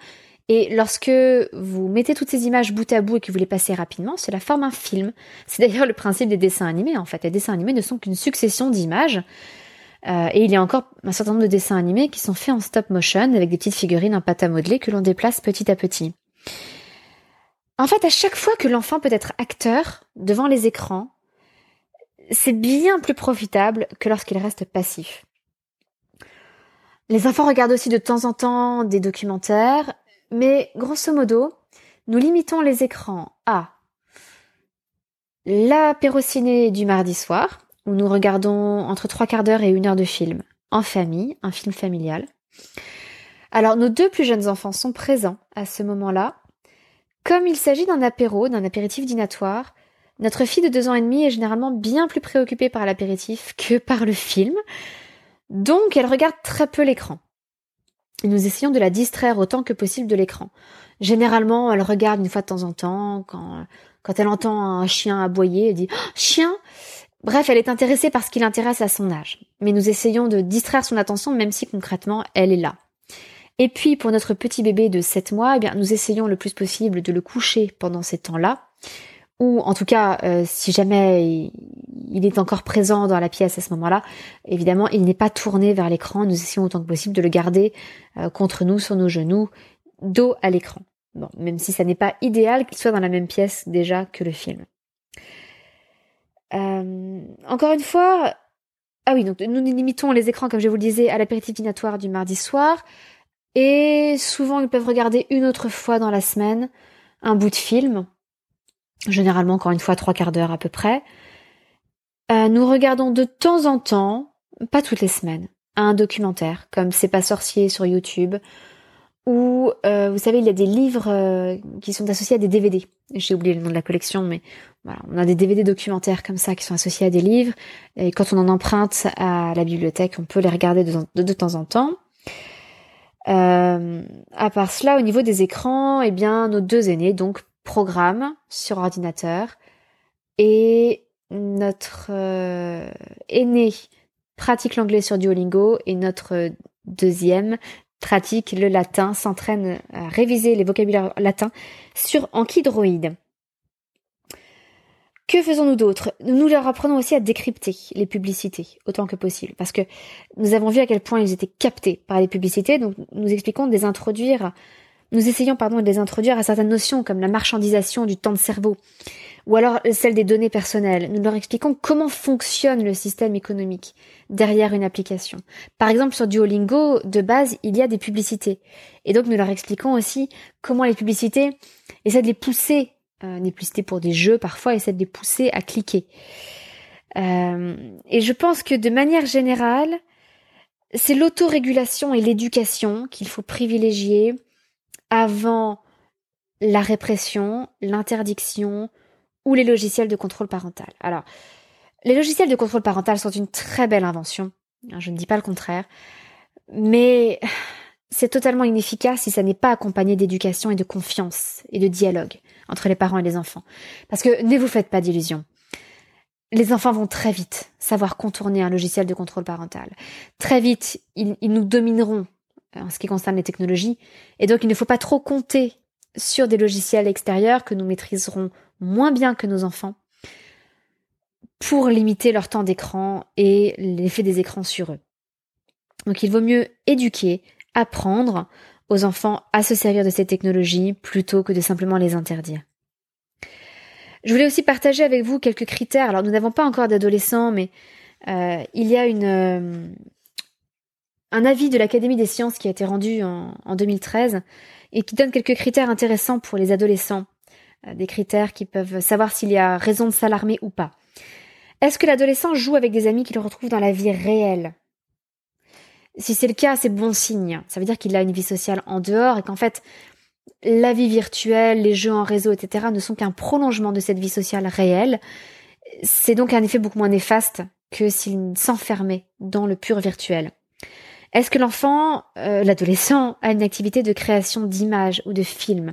S1: Et lorsque vous mettez toutes ces images bout à bout et que vous les passez rapidement, cela forme un film. C'est d'ailleurs le principe des dessins animés, en fait. Les dessins animés ne sont qu'une succession d'images euh, et il y a encore un certain nombre de dessins animés qui sont faits en stop motion avec des petites figurines en pâte à modeler que l'on déplace petit à petit. En fait, à chaque fois que l'enfant peut être acteur devant les écrans, c'est bien plus profitable que lorsqu'il reste passif. Les enfants regardent aussi de temps en temps des documentaires, mais grosso modo, nous limitons les écrans à l'apéro ciné du mardi soir, où nous regardons entre trois quarts d'heure et une heure de film en famille, un film familial. Alors nos deux plus jeunes enfants sont présents à ce moment-là. Comme il s'agit d'un apéro, d'un apéritif dînatoire, notre fille de deux ans et demi est généralement bien plus préoccupée par l'apéritif que par le film, donc elle regarde très peu l'écran. Nous essayons de la distraire autant que possible de l'écran. Généralement, elle regarde une fois de temps en temps, quand, quand elle entend un chien aboyer, elle dit oh, Chien Bref, elle est intéressée par ce qui l'intéresse à son âge. Mais nous essayons de distraire son attention même si concrètement elle est là. Et puis pour notre petit bébé de 7 mois, eh bien, nous essayons le plus possible de le coucher pendant ces temps-là. Ou en tout cas, euh, si jamais il est encore présent dans la pièce à ce moment-là, évidemment, il n'est pas tourné vers l'écran. Nous essayons autant que possible de le garder euh, contre nous, sur nos genoux, dos à l'écran. Bon, même si ça n'est pas idéal qu'il soit dans la même pièce déjà que le film. Euh, encore une fois, ah oui, donc nous limitons les écrans, comme je vous le disais, à l'apéritif dînatoire du mardi soir. Et souvent, ils peuvent regarder une autre fois dans la semaine un bout de film. Généralement, encore une fois, trois quarts d'heure à peu près. Euh, nous regardons de temps en temps, pas toutes les semaines, un documentaire comme C'est pas sorcier sur YouTube, ou euh, vous savez, il y a des livres euh, qui sont associés à des DVD. J'ai oublié le nom de la collection, mais voilà, on a des DVD documentaires comme ça qui sont associés à des livres. Et quand on en emprunte à la bibliothèque, on peut les regarder de, temps en temps. À part cela, au niveau des écrans, eh bien, nos deux aînés, donc, programment sur ordinateur et notre euh, aîné pratique l'anglais sur Duolingo et notre deuxième pratique le latin, s'entraîne à réviser les vocabulaires latins sur Ankydroid. Que faisons-nous d'autre? Nous leur apprenons aussi à décrypter les publicités autant que possible, parce que nous avons vu à quel point ils étaient captés par les publicités, donc nous expliquons de les introduire, nous essayons pardon de les introduire à certaines notions comme la marchandisation du temps de cerveau, ou alors celle des données personnelles. Nous leur expliquons comment fonctionne le système économique derrière une application. Par exemple, sur Duolingo, de base, il y a des publicités. Et donc, nous leur expliquons aussi comment les publicités essaient de les pousser, euh, des publicités pour des jeux parfois, essaient de les pousser à cliquer. Euh, et je pense que de manière générale, c'est l'autorégulation et l'éducation qu'il faut privilégier avant la répression, l'interdiction, ou les logiciels de contrôle parental. Alors, les logiciels de contrôle parental sont une très belle invention, hein, je ne dis pas le contraire, mais *sighs* c'est totalement inefficace si ça n'est pas accompagné d'éducation et de confiance et de dialogue entre les parents et les enfants. Parce que ne vous faites pas d'illusions. Les enfants vont très vite savoir contourner un logiciel de contrôle parental. Très vite, ils, ils nous domineront en ce qui concerne les technologies, et donc il ne faut pas trop compter sur des logiciels extérieurs que nous maîtriserons moins bien que nos enfants pour limiter leur temps d'écran et l'effet des écrans sur eux. Donc il vaut mieux éduquer, apprendre aux enfants à se servir de ces technologies plutôt que de simplement les interdire. Je voulais aussi partager avec vous quelques critères. Alors nous n'avons pas encore d'adolescents, mais euh, il y a une, euh, un avis de l'Académie des sciences qui a été rendu en, en 2013 et qui donne quelques critères intéressants pour les adolescents euh, des critères qui peuvent savoir s'il y a raison de s'alarmer ou pas. Est-ce que l'adolescent joue avec des amis qu'il retrouve dans la vie réelle? Si c'est le cas, c'est bon signe. Ça veut dire qu'il a une vie sociale en dehors et qu'en fait, la vie virtuelle, les jeux en réseau, etc. ne sont qu'un prolongement de cette vie sociale réelle. C'est donc un effet beaucoup moins néfaste que s'il s'enfermait dans le pur virtuel. Est-ce que l'enfant, euh, l'adolescent, a une activité de création d'images ou de films?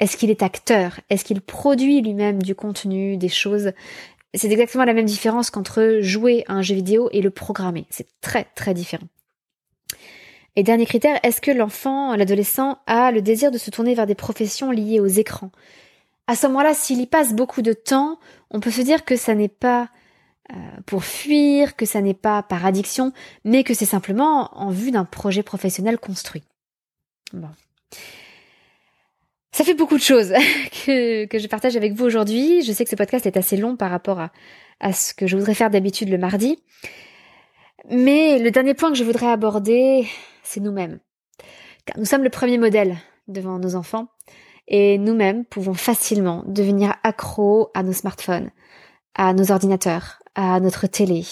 S1: Est-ce qu'il est acteur? Est-ce qu'il produit lui-même du contenu, des choses? C'est exactement la même différence qu'entre jouer à un jeu vidéo et le programmer. C'est très très différent. Et dernier critère, est-ce que l'enfant, l'adolescent a le désir de se tourner vers des professions liées aux écrans? À ce moment-là, s'il y passe beaucoup de temps, on peut se dire que ça n'est pas pour fuir, que ça n'est pas par addiction, mais que c'est simplement en vue d'un projet professionnel construit. Bon. Ça fait beaucoup de choses *laughs* que, que je partage avec vous aujourd'hui. Je sais que ce podcast est assez long par rapport à, à ce que je voudrais faire d'habitude le mardi. Mais le dernier point que je voudrais aborder, c'est nous-mêmes. Car nous sommes le premier modèle devant nos enfants et nous-mêmes pouvons facilement devenir accros à nos smartphones, à nos ordinateurs, à notre télé.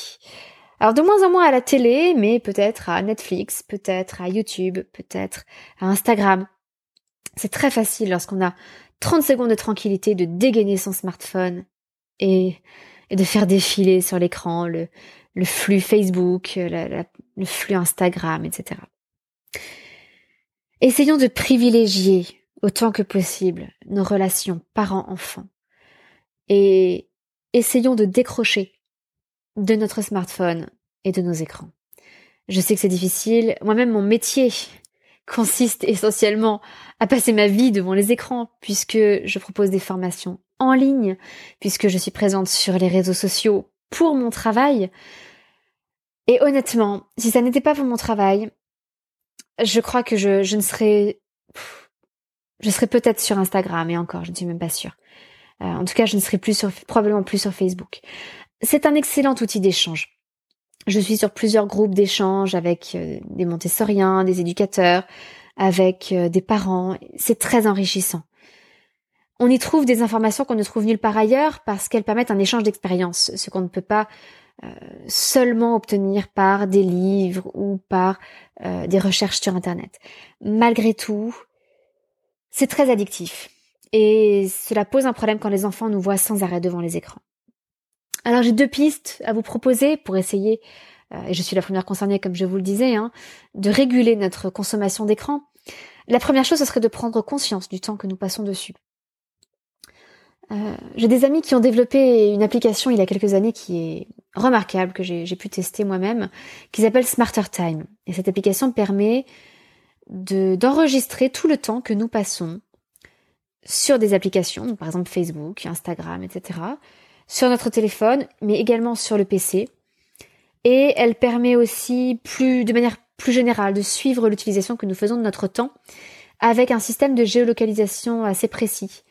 S1: Alors de moins en moins à la télé, mais peut-être à Netflix, peut-être à YouTube, peut-être à Instagram, c'est très facile lorsqu'on a 30 secondes de tranquillité de dégainer son smartphone et, de faire défiler sur l'écran le, le, flux Facebook, le flux Instagram, etc. Essayons de privilégier autant que possible nos relations parents-enfants et essayons de décrocher de notre smartphone et de nos écrans. Je sais que c'est difficile. Moi-même, mon métier consiste essentiellement à passer ma vie devant les écrans, puisque je propose des formations en ligne, puisque je suis présente sur les réseaux sociaux pour mon travail. Et honnêtement, si ça n'était pas pour mon travail, je crois que je, ne serais... Je serais peut-être sur Instagram, et encore, je ne suis même pas sûre. Euh, en tout cas, je ne serais plus sur, probablement plus sur Facebook. C'est un excellent outil d'échange. Je suis sur plusieurs groupes d'échange avec euh, des montessoriens, des éducateurs, avec euh, des parents. C'est très enrichissant. On y trouve des informations qu'on ne trouve nulle part ailleurs parce qu'elles permettent un échange d'expériences, ce qu'on ne peut pas euh, seulement obtenir par des livres ou par des recherches sur Internet. Malgré tout, c'est très addictif et cela pose un problème quand les enfants nous voient sans arrêt devant les écrans. Alors j'ai deux pistes à vous proposer pour essayer, euh, et je suis la première concernée comme je vous le disais, hein, de réguler notre consommation d'écran. La première chose, ce serait de prendre conscience du temps que nous passons dessus. Euh, j'ai des amis qui ont développé une application il y a quelques années qui est remarquable, que j'ai pu tester moi-même, qui s'appelle Smarter Time. Et cette application permet d'enregistrer tout le temps que nous passons sur des applications, par exemple Facebook, Instagram, etc., sur notre téléphone, mais également sur le PC. Et elle permet aussi plus, de manière plus générale, de suivre l'utilisation que nous faisons de notre temps avec un système de géolocalisation assez précis.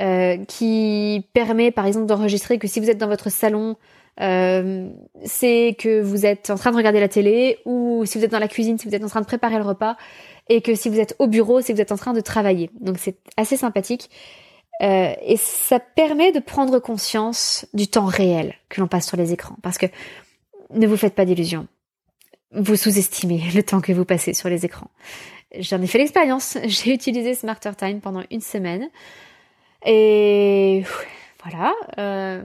S1: Euh, qui permet par exemple d'enregistrer que si vous êtes dans votre salon, euh, c'est que vous êtes en train de regarder la télé, ou si vous êtes dans la cuisine, si vous êtes en train de préparer le repas, et que si vous êtes au bureau, c'est que vous êtes en train de travailler. Donc c'est assez sympathique. Euh, et ça permet de prendre conscience du temps réel que l'on passe sur les écrans. Parce que ne vous faites pas d'illusions. Vous sous-estimez *laughs* le temps que vous passez sur les écrans. J'en ai fait l'expérience. *laughs* J'ai utilisé Smarter Time pendant une semaine. Et voilà, euh,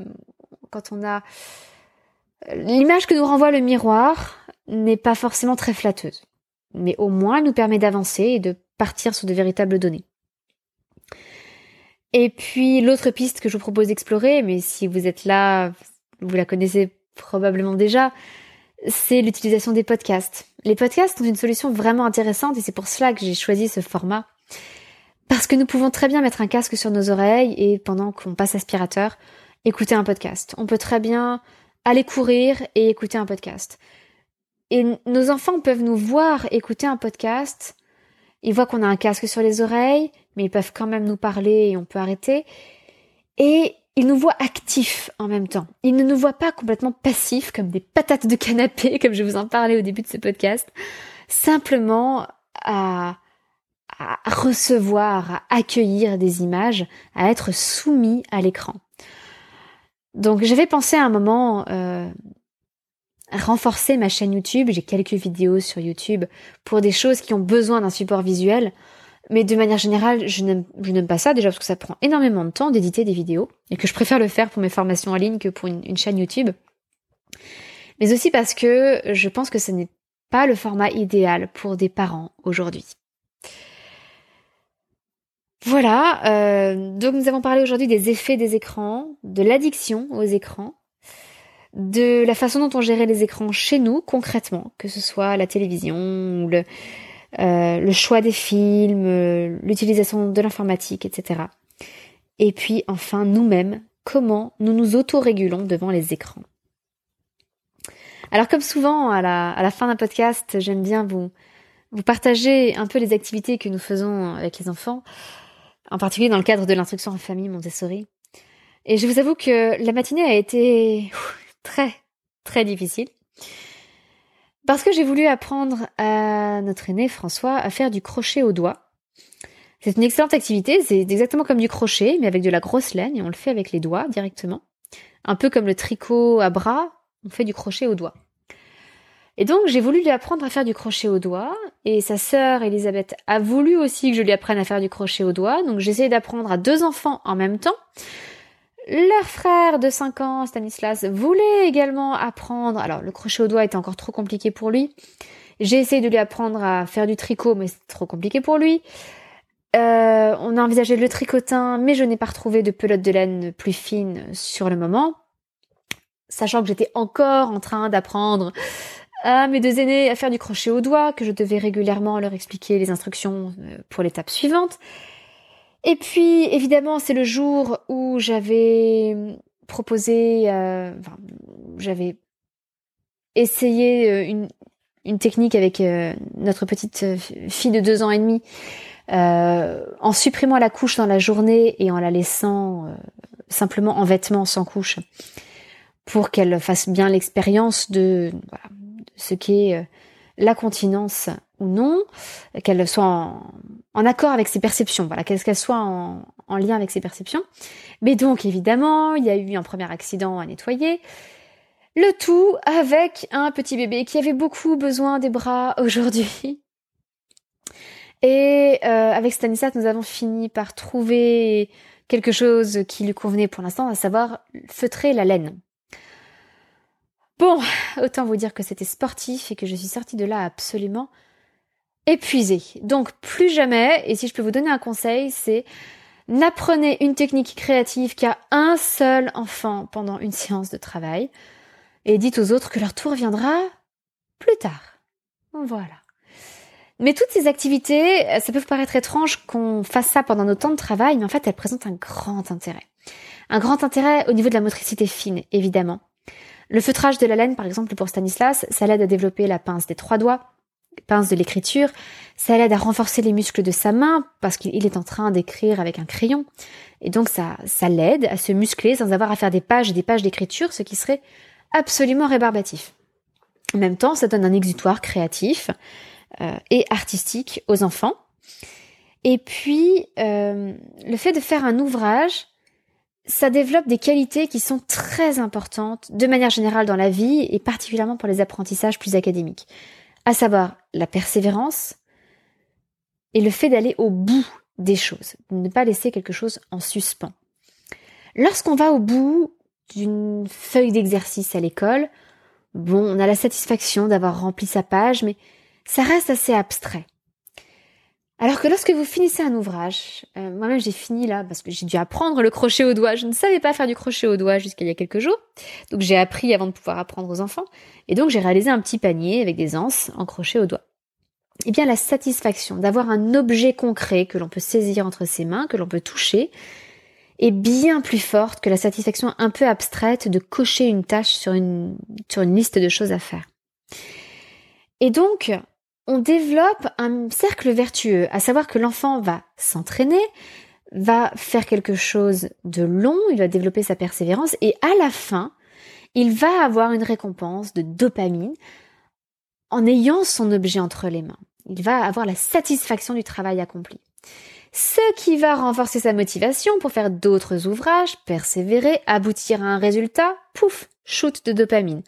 S1: quand on a l'image que nous renvoie le miroir n'est pas forcément très flatteuse, mais au moins elle nous permet d'avancer et de partir sur de véritables données. Et puis l'autre piste que je vous propose d'explorer, mais si vous êtes là, vous la connaissez probablement déjà, c'est l'utilisation des podcasts. Les podcasts sont une solution vraiment intéressante et c'est pour cela que j'ai choisi ce format. Parce que nous pouvons très bien mettre un casque sur nos oreilles et pendant qu'on passe aspirateur, écouter un podcast. On peut très bien aller courir et écouter un podcast. Et nos enfants peuvent nous voir écouter un podcast. Ils voient qu'on a un casque sur les oreilles, mais ils peuvent quand même nous parler et on peut arrêter. Et ils nous voient actifs en même temps. Ils ne nous voient pas complètement passifs comme des patates de canapé, *laughs* comme je vous en parlais au début de ce podcast. Simplement à recevoir, à accueillir des images, à être soumis à l'écran. Donc j'avais pensé à un moment euh, renforcer ma chaîne YouTube. J'ai quelques vidéos sur YouTube pour des choses qui ont besoin d'un support visuel. Mais de manière générale, je n'aime pas ça déjà parce que ça prend énormément de temps d'éditer des vidéos et que je préfère le faire pour mes formations en ligne que pour une chaîne YouTube. Mais aussi parce que je pense que ce n'est pas le format idéal pour des parents aujourd'hui. Voilà, euh, donc nous avons parlé aujourd'hui des effets des écrans, de l'addiction aux écrans, de la façon dont on gérait les écrans chez nous concrètement, que ce soit la télévision ou le, euh, le choix des films, euh, l'utilisation de l'informatique, etc. Et puis enfin nous-mêmes, comment nous nous autorégulons devant les écrans. Alors comme souvent à la, fin d'un podcast, j'aime bien vous, vous partager un peu les activités que nous faisons avec les enfants en particulier dans le cadre de l'instruction en famille Montessori. Et je vous avoue que la matinée a été très, très difficile. Parce que j'ai voulu apprendre à notre aîné François à faire du crochet au doigt. C'est une excellente activité, c'est exactement comme du crochet, mais avec de la grosse laine, et on le fait avec les doigts directement. Un peu comme le tricot à bras, on fait du crochet au doigt. Et donc j'ai voulu lui apprendre à faire du crochet au doigt et sa sœur Elisabeth a voulu aussi que je lui apprenne à faire du crochet au doigt. Donc j'ai essayé d'apprendre à deux enfants en même temps. Leur frère de 5 ans, Stanislas, voulait également apprendre. Alors le crochet au doigt était encore trop compliqué pour lui. J'ai essayé de lui apprendre à faire du tricot, mais c'est trop compliqué pour lui. Euh, on a envisagé le tricotin, mais je n'ai pas retrouvé de pelote de laine plus fine sur le moment. Sachant que j'étais encore en train d'apprendre à mes deux aînés à faire du crochet au doigt, que je devais régulièrement leur expliquer les instructions euh, pour l'étape suivante. Et puis, évidemment, c'est le jour où j'avais proposé, euh, enfin, j'avais essayé euh, une, technique avec notre petite fille de deux ans et demi, en supprimant la couche dans la journée et en la laissant simplement en vêtements sans couche, pour qu'elle fasse bien l'expérience de, ce qu'est euh, la continence ou non, qu'elle soit en accord avec ses perceptions, voilà, qu'elle soit en, en lien avec ses perceptions. Mais donc évidemment, il y a eu un premier accident à nettoyer. Le tout avec un petit bébé qui avait beaucoup besoin des bras *laughs* aujourd'hui. Et euh, avec Stanislas, nous avons fini par trouver quelque chose qui lui convenait pour l'instant, à savoir feutrer la laine. Bon, autant vous dire que c'était sportif et que je suis sortie de là absolument épuisée. Donc plus jamais, et si je peux vous donner un conseil, c'est n'apprenez une technique créative qu'à un seul enfant pendant une séance de travail et dites aux autres que leur tour viendra plus tard. Voilà. Mais toutes ces activités, ça peut paraître étrange qu'on fasse ça pendant nos temps de travail, mais en fait, elles présentent un grand intérêt. Un grand intérêt au niveau de la motricité fine, évidemment. Le feutrage de la laine, par exemple, pour Stanislas, ça l'aide à développer la pince des trois doigts, pince de l'écriture, ça l'aide à renforcer les muscles de sa main, parce qu'il est en train d'écrire avec un crayon. Et donc, ça, ça l'aide à se muscler sans avoir à faire des pages et des pages d'écriture, ce qui serait absolument rébarbatif. En même temps, ça donne un exutoire créatif euh, et artistique aux enfants. Et puis, euh, le fait de faire un ouvrage, ça développe des qualités qui sont très importantes de manière générale dans la vie et particulièrement pour les apprentissages plus académiques, à savoir la persévérance et le fait d'aller au bout des choses, de ne pas laisser quelque chose en suspens. Lorsqu'on va au bout d'une feuille d'exercice à l'école, bon, on a la satisfaction d'avoir rempli sa page, mais ça reste assez abstrait. Alors que lorsque vous finissez un ouvrage, euh, moi-même j'ai fini là parce que j'ai dû apprendre le crochet au doigt. Je ne savais pas faire du crochet au doigt jusqu'à il y a quelques jours, donc j'ai appris avant de pouvoir apprendre aux enfants, et donc j'ai réalisé un petit panier avec des anses en crochet au doigt. Eh bien la satisfaction d'avoir un objet concret que l'on peut saisir entre ses mains, que l'on peut toucher, est bien plus forte que la satisfaction un peu abstraite de cocher une tâche sur une, sur une liste de choses à faire. Et donc, on développe un cercle vertueux, à savoir que l'enfant va s'entraîner, va faire quelque chose de long, il va développer sa persévérance et à la fin, il va avoir une récompense de dopamine en ayant son objet entre les mains. Il va avoir la satisfaction du travail accompli. Ce qui va renforcer sa motivation pour faire d'autres ouvrages, persévérer, aboutir à un résultat, pouf, shoot de dopamine.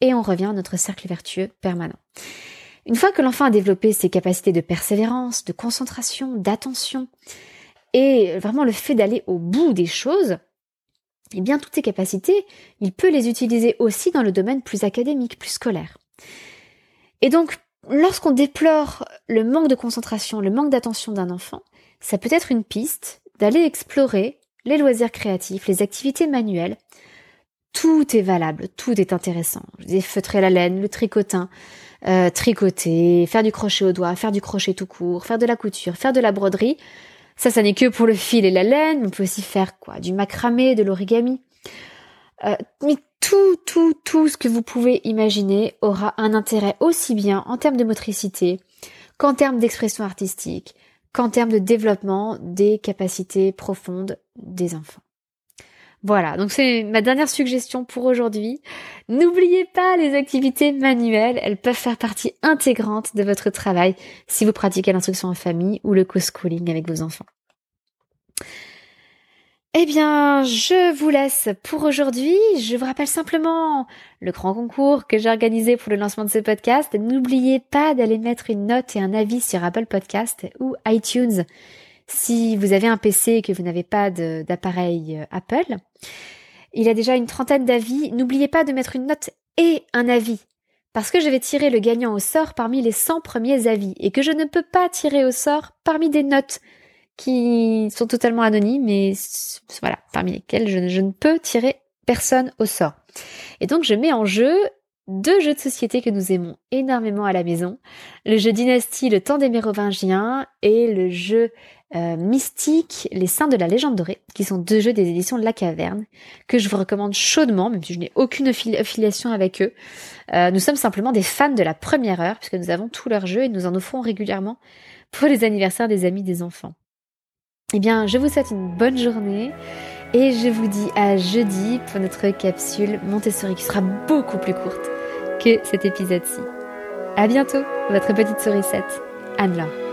S1: Et on revient à notre cercle vertueux permanent. Une fois que l'enfant a développé ses capacités de persévérance, de concentration, d'attention, et vraiment le fait d'aller au bout des choses, eh bien toutes ces capacités, il peut les utiliser aussi dans le domaine plus académique, plus scolaire. Et donc, lorsqu'on déplore le manque de concentration, le manque d'attention d'un enfant, ça peut être une piste d'aller explorer les loisirs créatifs, les activités manuelles. Tout est valable, tout est intéressant. Je feutrer la laine, le tricotin, euh, tricoter, faire du crochet au doigt, faire du crochet tout court, faire de la couture, faire de la broderie. Ça, ça n'est que pour le fil et la laine. On peut aussi faire quoi Du macramé, de l'origami. Euh, mais tout, tout, tout ce que vous pouvez imaginer aura un intérêt aussi bien en termes de motricité qu'en termes d'expression artistique, qu'en termes de développement des capacités profondes des enfants. Voilà, donc c'est ma dernière suggestion pour aujourd'hui. N'oubliez pas les activités manuelles, elles peuvent faire partie intégrante de votre travail si vous pratiquez l'instruction en famille ou le co-schooling avec vos enfants. Eh bien, je vous laisse pour aujourd'hui. Je vous rappelle simplement le grand concours que j'ai organisé pour le lancement de ce podcast. N'oubliez pas d'aller mettre une note et un avis sur Apple Podcast ou iTunes si vous avez un PC et que vous n'avez pas d'appareil euh, Apple. Il a déjà une trentaine d'avis. N'oubliez pas de mettre une note et un avis. Parce que je vais tirer le gagnant au sort parmi les 100 premiers avis et que je ne peux pas tirer au sort parmi des notes qui sont totalement anonymes mais voilà, parmi lesquelles je ne peux tirer personne au sort. Et donc je mets en jeu deux jeux de société que nous aimons énormément à la maison. Le jeu Dynastie, le temps des Mérovingiens et le jeu euh, Mystique, les Saints de la Légende dorée, qui sont deux jeux des éditions de la Caverne, que je vous recommande chaudement, même si je n'ai aucune affiliation avec eux. Euh, nous sommes simplement des fans de la première heure, puisque nous avons tous leurs jeux et nous en offrons régulièrement pour les anniversaires des amis des enfants. Eh bien, je vous souhaite une bonne journée et je vous dis à jeudi pour notre capsule Montessori qui sera beaucoup plus courte que cet épisode-ci. À bientôt, votre petite sourisette, Anne-Laure.